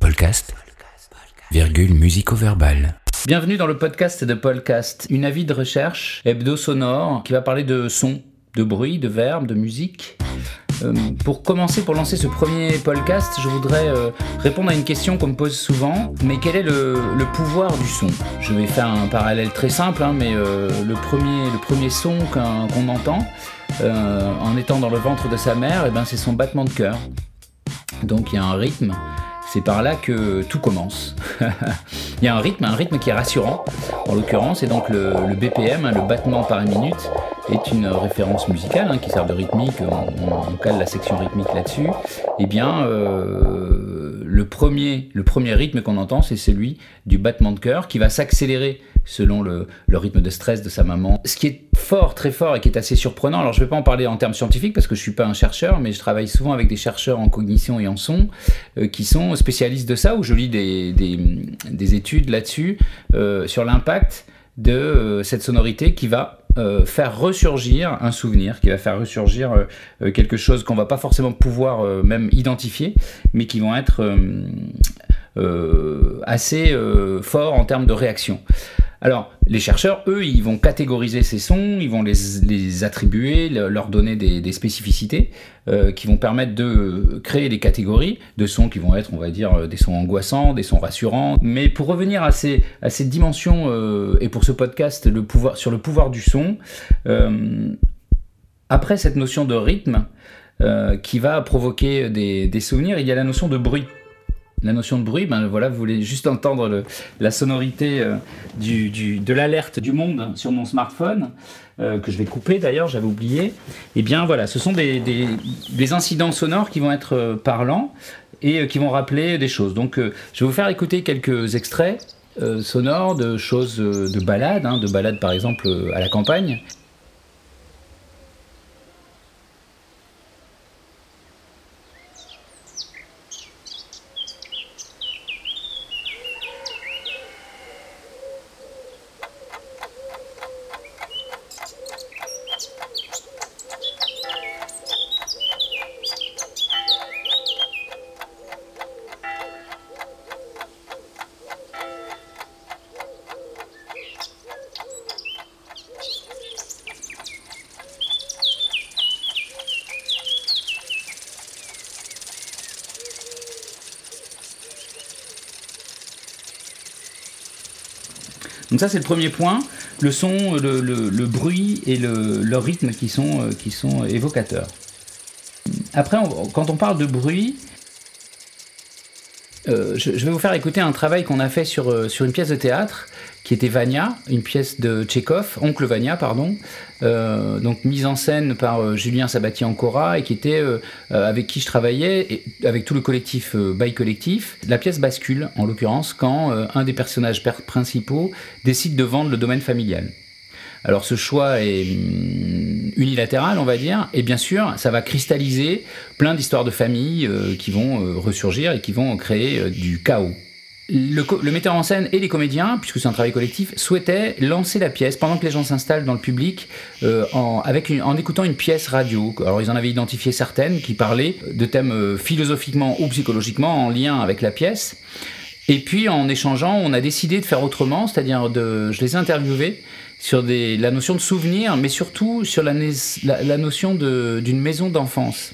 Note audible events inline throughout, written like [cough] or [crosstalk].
Podcast, virgule musico-verbal. Bienvenue dans le podcast de Podcast, une avis de recherche hebdo sonore qui va parler de son, de bruit, de verbes, de musique. Euh, pour commencer, pour lancer ce premier podcast, je voudrais euh, répondre à une question qu'on me pose souvent. Mais quel est le, pouvoir du son? Je vais faire un parallèle très simple, hein, mais euh, le, premier, son qu'on entend en étant dans le ventre de sa mère, eh ben, c'est son battement de cœur. Donc il y a un rythme. C'est par là que tout commence. [laughs] il y a un rythme, un rythme qui est rassurant, en l'occurrence, et donc le, BPM, hein, le battement par minute, est une référence musicale hein, qui sert de rythmique. On cale la section rythmique là-dessus. Eh bien, euh, le premier, le premier rythme qu'on entend, c'est celui du battement de cœur qui va s'accélérer selon le, rythme de stress de sa maman. Ce qui est fort, très fort et qui est assez surprenant, alors je ne vais pas en parler en termes scientifiques parce que je ne suis pas un chercheur, mais je travaille souvent avec des chercheurs en cognition et en son euh, qui sont spécialistes de ça, où je lis des, des, des études là-dessus, euh, sur l'impact de euh, cette sonorité qui va faire ressurgir un souvenir, qui va faire ressurgir quelque chose qu'on va pas forcément pouvoir même identifier, mais qui vont être assez forts en termes de réaction. Alors, les chercheurs, eux, ils vont catégoriser ces sons, ils vont les, les attribuer, le- leur donner des, spécificités euh, qui vont permettre de créer des catégories de sons qui vont être, on va dire, euh, des sons angoissants, des sons rassurants. Mais pour revenir à ces, à ces dimensions, euh, et pour ce podcast le pouvoir, sur le pouvoir du son, après cette notion de rythme qui va provoquer des, des souvenirs, il y a la notion de bruit. La notion de bruit, ben voilà, vous voulez juste entendre la sonorité euh, de l'alerte du monde sur mon smartphone, euh, que je vais couper d'ailleurs, j'avais oublié. Et bien voilà, ce sont des, incidents sonores qui vont être euh, parlants et qui vont rappeler des choses. Donc je vais vous faire écouter quelques extraits sonores de choses, de balades, hein, de balades par exemple à la campagne. Donc ça c'est le premier point, le son, le, bruit et le, rythme qui sont, euh, évocateurs. Après, quand on parle de bruit, euh, je, vais vous faire écouter un travail qu'on a fait sur, euh, sur une pièce de théâtre qui était Vania, une pièce de Tchekhov, Oncle Vania, pardon, euh, donc mise en scène par Julien Sabatier Ancora et qui était avec qui je travaillais et avec tout le collectif Bail Collectif. La pièce bascule, en l'occurrence, quand un des personnages per- principaux décide de vendre le domaine familial. Alors ce choix est hum, unilatéral, on va dire, et bien sûr, ça va cristalliser plein d'histoires de famille euh, qui vont euh, ressurgir et qui vont créer euh, du chaos. Le, metteur en scène et les comédiens, puisque c'est un travail collectif, souhaitaient lancer la pièce pendant que les gens s'installent dans le public en, en écoutant une pièce radio. Alors ils en avaient identifié certaines qui parlaient de thèmes philosophiquement ou psychologiquement en lien avec la pièce. Et puis en échangeant, on a décidé de faire autrement, c'est-à-dire de, je les ai interviewés sur des, la notion de souvenir, mais surtout sur la, la, la notion d'une maison d'enfance.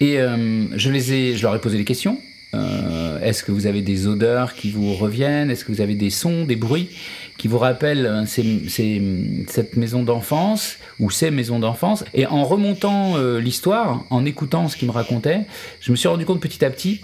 Et euh, je, les ai, je leur ai posé des questions. Euh, Est-ce que vous avez des odeurs qui vous reviennent? Est-ce que vous avez des sons, des bruits qui vous rappellent euh, ces- ces- cette maison d'enfance ou ces maisons d'enfance? Et en remontant euh, l'histoire, en écoutant ce qu'ils me racontaient, je me suis rendu compte petit à petit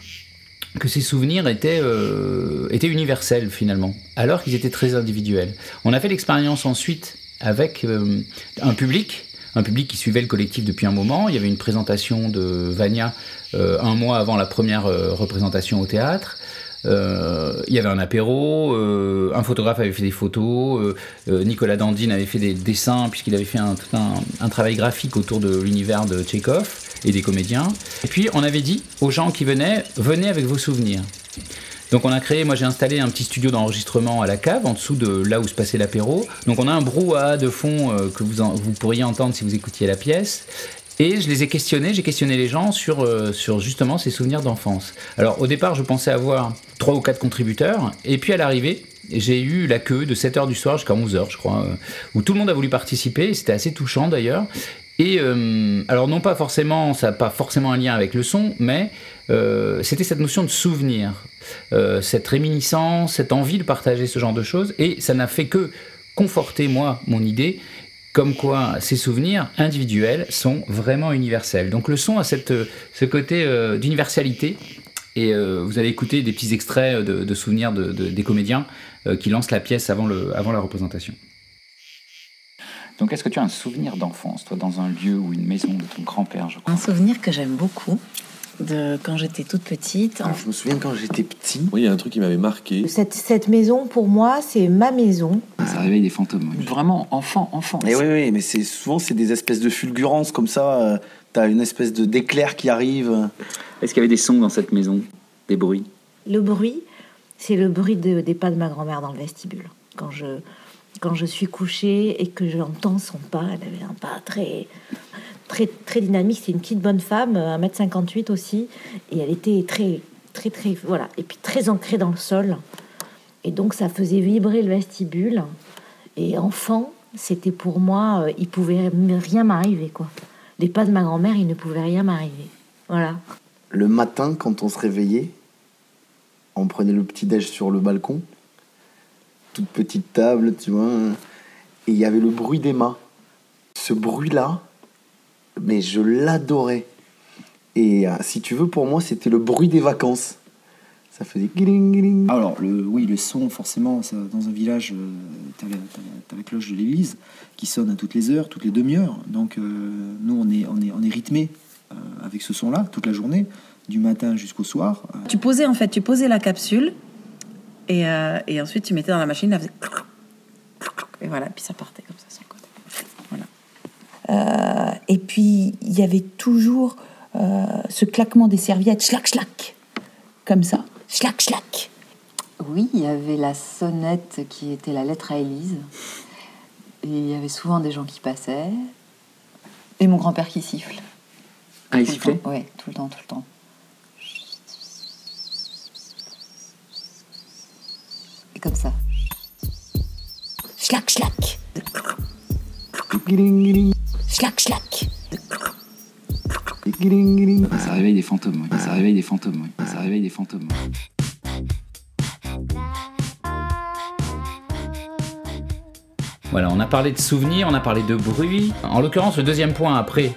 que ces souvenirs étaient, euh, étaient universels finalement, alors qu'ils étaient très individuels. On a fait l'expérience ensuite avec euh, un public, un public qui suivait le collectif depuis un moment. Il y avait une présentation de Vania euh, un mois avant la première représentation au théâtre. Il y avait un apéro, un photographe avait fait des photos, Nicolas Dandine avait fait des dessins puisqu'il avait fait un, un, un travail graphique autour de l'univers de Tchekhov et des comédiens. Et puis on avait dit aux gens qui venaient, venez avec vos souvenirs. Donc on a créé, moi j'ai installé un petit studio d'enregistrement à la cave, en dessous de là où se passait l'apéro. Donc on a un brouhaha de fond euh, que vous, vous pourriez entendre si vous écoutiez la pièce. Et je les ai questionnés, j'ai questionné les gens sur, euh, sur justement ces souvenirs d'enfance. Alors au départ, je pensais avoir trois ou quatre contributeurs, et puis à l'arrivée, j'ai eu la queue de 7h du soir jusqu'à 11h, je crois, euh, où tout le monde a voulu participer, c'était assez touchant d'ailleurs. Et euh, alors non pas forcément, ça n'a pas forcément un lien avec le son, mais euh, c'était cette notion de souvenir, euh, cette réminiscence, cette envie de partager ce genre de choses, et ça n'a fait que conforter moi mon idée, comme quoi ces souvenirs individuels sont vraiment universels. Donc le son a cette, ce côté d'universalité, et vous allez écouter des petits extraits de, souvenirs de, des comédiens qui lancent la pièce avant, le, avant la représentation. Donc, est-ce que tu as un souvenir d'enfance, toi, dans un lieu ou une maison de ton grand-père, je crois? Un souvenir que j'aime beaucoup, de quand j'étais toute petite. Ah, je me souviens quand j'étais petit. Oui, il y a un truc qui m'avait marqué. Cette, cette maison, pour moi, c'est ma maison. Ça réveille des fantômes. Vraiment enfant, enfant. Et oui, oui, mais c'est souvent c'est des espèces de fulgurances comme ça. Euh, T'as une espèce de d'éclair qui arrive. Est-ce qu'il y avait des sons dans cette maison, des bruits? Le bruit, c'est le bruit de- des pas de ma grand-mère dans le vestibule. Quand je, quand je suis couchée et que j'entends son pas, elle avait un pas très, très, très dynamique. C'est une petite bonne femme, 1m58 aussi, et elle était très, très, très, voilà, et puis très ancrée dans le sol. Et donc ça faisait vibrer le vestibule. Et enfant, c'était pour moi, euh, il pouvait rien m'arriver, quoi. Les pas de ma grand-mère, il ne pouvait rien m'arriver. Voilà. Le matin, quand on se réveillait, on prenait le petit déj sur le balcon, toute petite table, tu vois, et il y avait le bruit d'Emma. Ce bruit-là, mais je l'adorais. Et euh, si tu veux, pour moi, c'était le bruit des vacances. Ça faisait guiling. Alors, le, oui, le son, forcément, ça, dans un village, euh, t'as la, t'as la- t'as la cloche de l'église qui sonne à toutes les heures, toutes les demi-heures. Donc, euh, nous, on est, on est, on est rythmé euh, avec ce son-là toute la journée, du matin jusqu'au soir. Euh, Tu posais en fait, tu posais la capsule et, euh, et ensuite tu mettais dans la machine, elle faisait et voilà, puis ça partait comme ça sur le côté. Voilà. Euh, et puis, il y avait toujours euh, ce claquement des serviettes, schlac, schlac, comme ça, schlac, schlac. Oui, il y avait la sonnette qui était la lettre à Élise. Et il y avait souvent des gens qui passaient. Et mon grand-père qui siffle. Ah, il sifflait? Ouais, tout le temps, tout le temps. Schlac, schlac, Guiling, guiling, schlac, schlac. guiling, guiling. Ça réveille des fantômes, oui. Ça réveille des fantômes, oui. Ça réveille des fantômes. oui. Voilà, on a parlé de souvenirs, on a parlé de bruit. En l'occurrence, le deuxième point après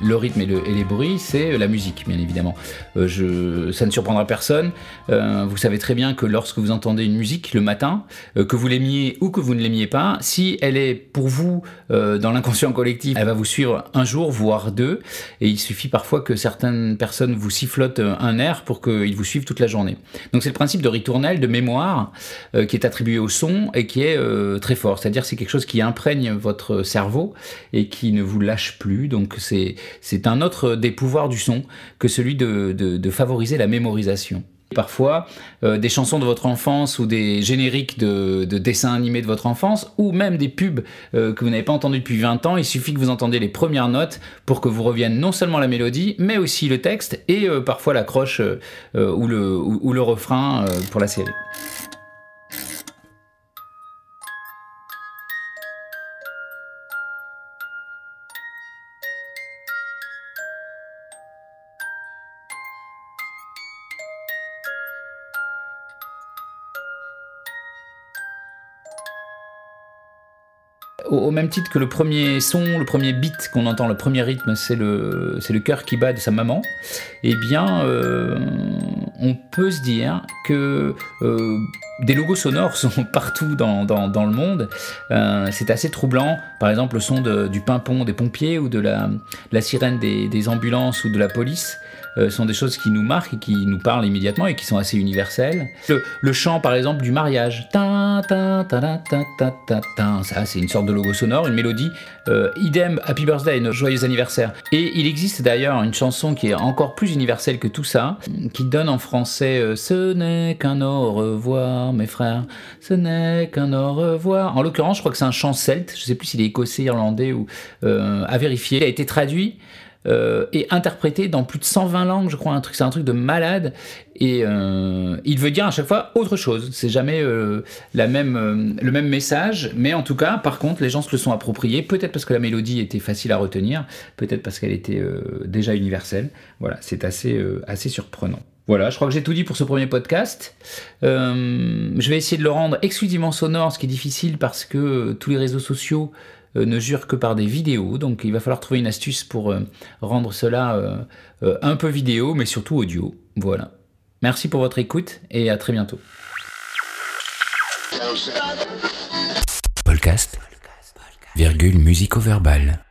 le rythme et, le- et les bruits, c'est la musique, bien évidemment. Euh, je, ça ne surprendra personne. Euh, vous savez très bien que lorsque vous entendez une musique le matin, euh, que vous l'aimiez ou que vous ne l'aimiez pas, si elle est pour vous euh, dans l'inconscient collectif, elle va vous suivre un jour, voire deux. Et il suffit parfois que certaines personnes vous sifflotent un air pour qu'ils vous suivent toute la journée. Donc c'est le principe de ritournelle, de mémoire, euh, qui est attribué au son et qui est euh, très fort. C'est-à-dire c'est quelque chose qui imprègne votre cerveau et qui ne vous lâche plus. Donc c'est c'est un autre des pouvoirs du son que celui de, favoriser la mémorisation. Parfois, euh, des chansons de votre enfance ou des génériques de, de dessins animés de votre enfance, ou même des pubs euh, que vous n'avez pas entendues depuis 20 ans, il suffit que vous entendiez les premières notes pour que vous revienne non seulement la mélodie, mais aussi le texte et euh, parfois l'accroche euh, euh, ou, le, ou, le refrain euh, pour la série. Au, même titre que le premier son, le premier beat qu'on entend, le premier rythme, c'est le, le cœur qui bat de sa maman, eh bien, euh, on peut se dire euh, des logos sonores [laughs] sont partout dans, le monde. Euh, c'est assez troublant. Par exemple, le son de- du pimpon des pompiers ou de la, sirène des, ambulances ou de la police euh, sont des choses qui nous marquent et qui nous parlent immédiatement et qui sont assez universelles. Le, chant, par exemple, du mariage. Ça, c'est une sorte de logo sonore, une mélodie. Idem, Happy Birthday, notre joyeux anniversaire. Et il existe d'ailleurs une chanson qui est encore plus universelle que tout ça, qui donne en français Ce n'est qu'un au revoir, mes frères, ce n'est qu'un au revoir. En l'occurrence, je crois que c'est un chant celte, je sais plus s'il est écossais, irlandais ou euh, à vérifier. Il a été traduit euh, est interprété dans plus de 120 langues, je crois, un truc, c'est un truc de malade. Et euh, il veut dire à chaque fois autre chose. C'est jamais la même, le même message, mais en tout cas, par contre, les gens se le sont appropriés. Peut-être parce que la mélodie était facile à retenir, peut-être parce qu'elle était déjà universelle. Voilà, c'est assez, assez surprenant. Voilà, je crois que j'ai tout dit pour ce premier podcast. Euh, je vais essayer de le rendre exclusivement sonore, ce qui est difficile parce que euh, tous les réseaux sociaux euh, ne jurent que par des vidéos. Donc il va falloir trouver une astuce pour rendre cela un peu vidéo, mais surtout audio. Voilà. Merci pour votre écoute et à très bientôt. Podcast, virgule musico-verbal.